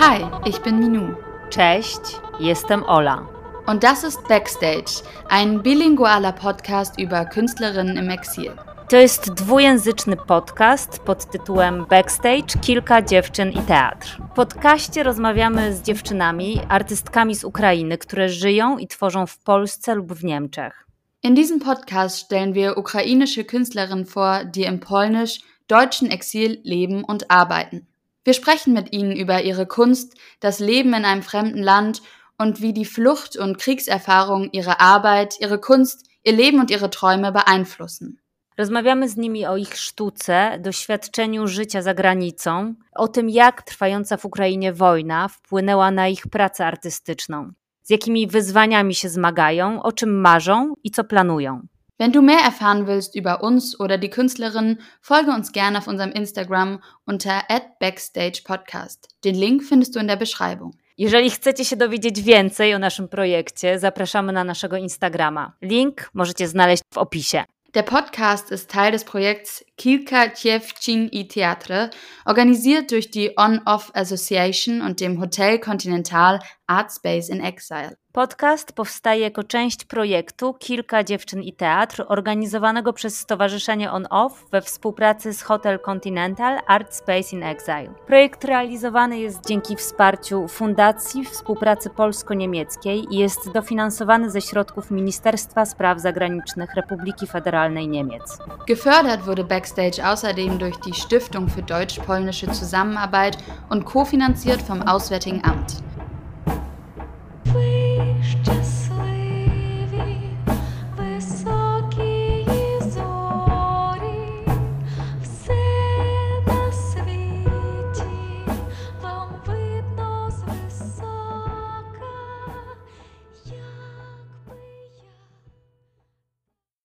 Hi, ich bin Minu. Cześć, jestem Ola. Und das ist Backstage, ein bilingualer Podcast über Künstlerinnen im Exil. To jest dwujęzyczny podcast pod tytułem Backstage Kilka dziewczyn i teatr. W podcaście rozmawiamy z dziewczynami, artystkami z Ukrainy, które żyją i tworzą w Polsce lub w Niemczech. In diesem Podcast stellen wir ukrainische Künstlerinnen vor, die im polnisch-deutschen Exil leben und arbeiten. Wir sprechen mit ihnen über ihre Kunst, das Leben in einem fremden Land und wie die Flucht und Kriegserfahrung ihre Arbeit, ihre Kunst, ihr Leben und ihre Träume beeinflussen. Rozmawiamy z nimi o ich sztuce, doświadczeniu życia za granicą, o tym, jak trwająca w Ukrainie wojna wpłynęła na ich pracę artystyczną, z jakimi wyzwaniami się zmagają, o czym marzą i co planują. Wenn du mehr erfahren willst über uns oder die Künstlerinnen, folge uns gerne auf unserem Instagram unter @backstagepodcast. Den Link findest du in der Beschreibung. Jeżeli chcecie się dowiedzieć więcej o naszym projekcie, zapraszamy na naszego Instagrama. Link możecie znaleźć w opisie. Der Podcast ist Teil des Projekts Kilka Dziewczyn i Theatre, organisiert durch die On-Off Association und dem Hotel Continental Art Space in Exile. Podcast powstaje jako część projektu Kilka dziewczyn i teatr, organizowanego przez Stowarzyszenie On Off we współpracy z Hotel Continental Art Space in Exile. Projekt realizowany jest dzięki wsparciu Fundacji Współpracy Polsko-Niemieckiej i jest dofinansowany ze środków Ministerstwa Spraw Zagranicznych Republiki Federalnej Niemiec. Gefördert wurde Backstage außerdem durch die Stiftung für deutsch-polnische Zusammenarbeit und kofinanziert vom Auswärtigen Amt.